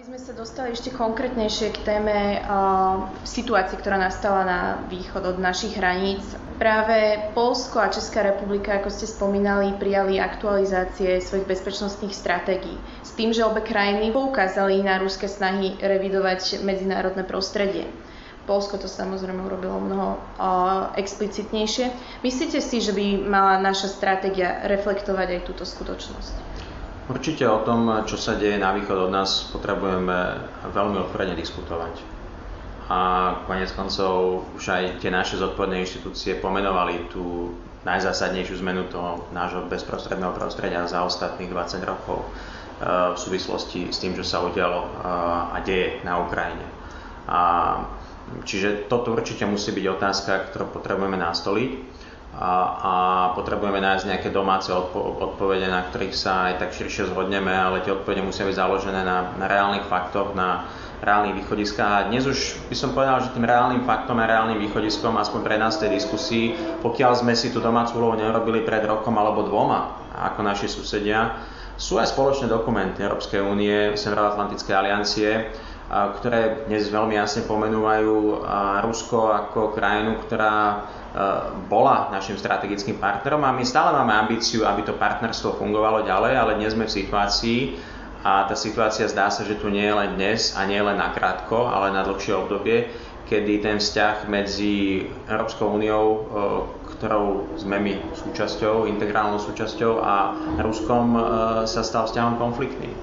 Aby sme sa dostali ešte konkrétnejšie k téme uh, situácie, ktorá nastala na východ od našich hraníc. Práve Polsko a Česká republika, ako ste spomínali, prijali aktualizácie svojich bezpečnostných stratégií s tým, že obe krajiny poukázali na ruské snahy revidovať medzinárodné prostredie. Polsko to samozrejme urobilo mnoho uh, explicitnejšie. Myslíte si, že by mala naša stratégia reflektovať aj túto skutočnosť? Určite o tom, čo sa deje na východ od nás, potrebujeme veľmi otvorene diskutovať. A konec koncov už aj tie naše zodpovedné inštitúcie pomenovali tú najzásadnejšiu zmenu toho nášho bezprostredného prostredia za ostatných 20 rokov eh, v súvislosti s tým, čo sa udialo eh, a deje na Ukrajine. A čiže toto určite musí byť otázka, ktorú potrebujeme nastoliť a, a potrebujeme nájsť nejaké domáce odpo- odpovede, na ktorých sa aj tak širšie zhodneme, ale tie odpovede musia byť založené na, na reálnych faktoch, na reálnych východiskách. A dnes už by som povedal, že tým reálnym faktom a reálnym východiskom, aspoň pre nás v tej diskusii, pokiaľ sme si tú domácu úlohu nerobili pred rokom alebo dvoma, ako naši susedia, sú aj spoločné dokumenty Európskej únie, Severoatlantickej aliancie, ktoré dnes veľmi jasne pomenúvajú Rusko ako krajinu, ktorá bola našim strategickým partnerom a my stále máme ambíciu, aby to partnerstvo fungovalo ďalej, ale dnes sme v situácii a tá situácia zdá sa, že tu nie je len dnes a nie len na krátko, ale na dlhšie obdobie, kedy ten vzťah medzi Európskou úniou, ktorou sme my súčasťou, integrálnou súčasťou a Ruskom sa stal vzťahom konfliktným.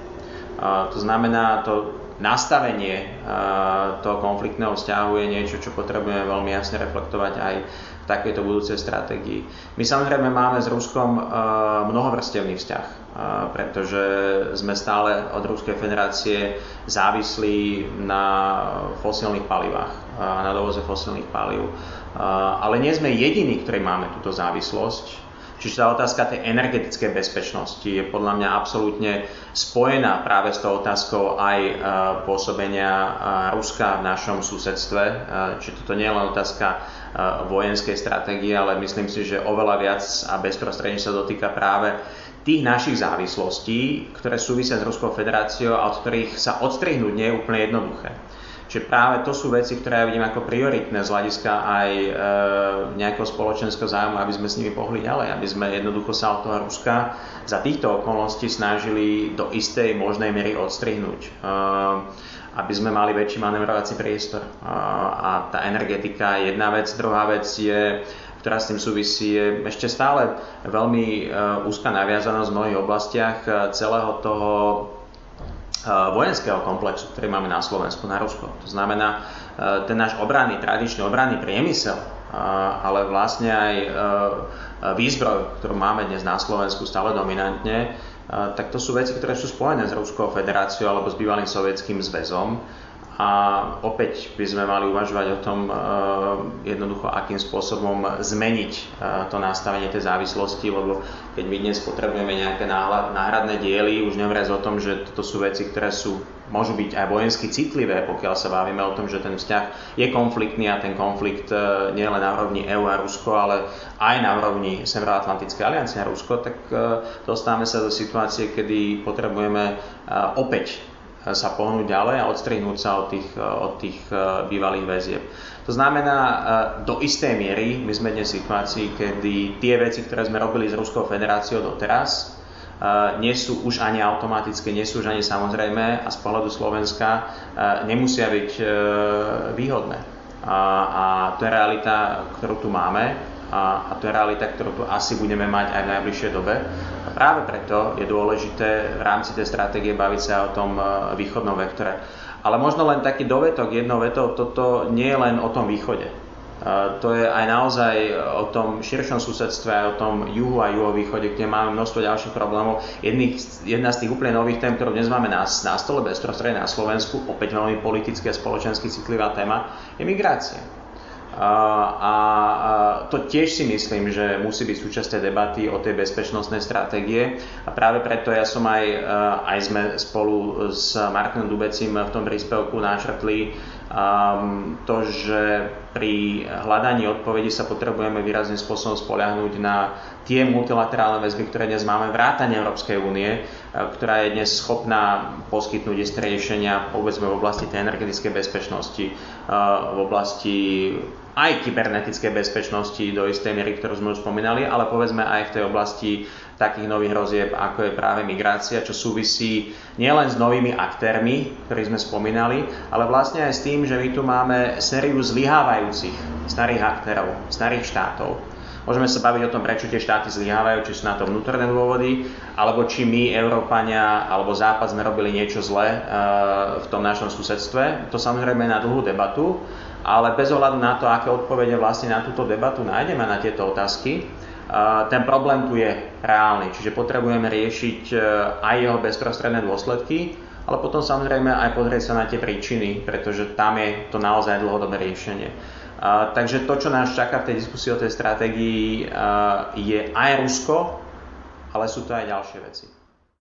To znamená, to nastavenie toho konfliktného vzťahu je niečo, čo potrebujeme veľmi jasne reflektovať aj v takejto budúcej stratégii. My samozrejme máme s Ruskom mnohovrstevný vzťah, pretože sme stále od Ruskej federácie závislí na fosílnych palivách, na dovoze fosílnych palív. Ale nie sme jediní, ktorí máme túto závislosť Čiže tá otázka tej energetickej bezpečnosti je podľa mňa absolútne spojená práve s tou otázkou aj e, pôsobenia e, Ruska v našom susedstve. E, čiže toto nie je len otázka vojenskej stratégie, ale myslím si, že oveľa viac a bezprostredne sa dotýka práve tých našich závislostí, ktoré súvisia s Ruskou federáciou a od ktorých sa odstrihnúť nie je úplne jednoduché. Čiže práve to sú veci, ktoré ja vidím ako prioritné z hľadiska aj e, nejakého spoločenského zájmu, aby sme s nimi pohli ďalej, aby sme jednoducho sa od toho Ruska za týchto okolností snažili do istej možnej miery odstrihnúť. E, aby sme mali väčší manevrovací priestor. E, a tá energetika je jedna vec, druhá vec je ktorá s tým súvisí, je ešte stále veľmi e, úzka naviazanosť v mnohých oblastiach e, celého toho vojenského komplexu, ktorý máme na Slovensku, na Rusko. To znamená, ten náš obranný, tradičný obranný priemysel, ale vlastne aj výzbroj, ktorú máme dnes na Slovensku stále dominantne, tak to sú veci, ktoré sú spojené s Ruskou federáciou alebo s bývalým sovietským zväzom a opäť by sme mali uvažovať o tom uh, jednoducho, akým spôsobom zmeniť uh, to nastavenie tej závislosti, lebo keď my dnes potrebujeme nejaké náhradné diely, už nehovoriac o tom, že toto sú veci, ktoré sú, môžu byť aj vojensky citlivé, pokiaľ sa bavíme o tom, že ten vzťah je konfliktný a ten konflikt uh, nie len na úrovni EU a Rusko, ale aj na úrovni Severoatlantickej aliancie a Rusko, tak dostávame sa do situácie, kedy potrebujeme opäť sa pohnúť ďalej a odstrihnúť sa od tých, od tých e, bývalých väzieb. To znamená, e, do istej miery my sme dnes v situácii, kedy tie veci, ktoré sme robili s Ruskou federáciou doteraz, e, nie sú už ani automatické, nie sú už ani samozrejme a z pohľadu Slovenska nemusia byť výhodné. A, a to je realita, ktorú tu máme a, a to je realita, ktorú asi budeme mať aj v najbližšej dobe. A práve preto je dôležité v rámci tej stratégie baviť sa o tom e, východnom vektore. Ale možno len taký dovetok, jedno veto, toto nie je len o tom východe. E, to je aj naozaj o tom širšom susedstve, aj o tom juhu a juhovýchode, kde máme množstvo ďalších problémov. Jedných, jedna z tých úplne nových tém, ktorú dnes máme na, na stole bezprostredne na Slovensku, opäť veľmi politicky a spoločensky citlivá téma, je migrácia. A to tiež si myslím, že musí byť súčasť debaty o tej bezpečnostnej stratégie. A práve preto ja som aj, aj sme spolu s Martinom Dubecím v tom príspevku načrtli um, to, že pri hľadaní odpovedí sa potrebujeme výrazným spôsobom spoliahnuť na tie multilaterálne väzby, ktoré dnes máme, vrátane Európskej únie, ktorá je dnes schopná poskytnúť isté riešenia povedzme v oblasti tej energetickej bezpečnosti, v oblasti aj kybernetickej bezpečnosti do istej miery, ktorú sme už spomínali, ale povedzme aj v tej oblasti takých nových rozieb, ako je práve migrácia, čo súvisí nielen s novými aktérmi, ktorí sme spomínali, ale vlastne aj s tým, že my tu máme sériu zlyhávajúcich starých aktérov, starých štátov. Môžeme sa baviť o tom, prečo tie štáty zlyhávajú, či sú na to vnútorné dôvody, alebo či my, Európania alebo Západ sme robili niečo zlé eh, v tom našom susedstve. To samozrejme je na dlhú debatu, ale bez ohľadu na to, aké odpovede vlastne na túto debatu nájdeme na tieto otázky, ten problém tu je reálny, čiže potrebujeme riešiť e, aj jeho bezprostredné dôsledky, ale potom samozrejme aj pozrieť sa na tie príčiny, pretože tam je to naozaj dlhodobé riešenie. Takže to, čo nás čaká v tej diskusii o tej stratégii, je aj Rusko, ale sú to aj ďalšie veci.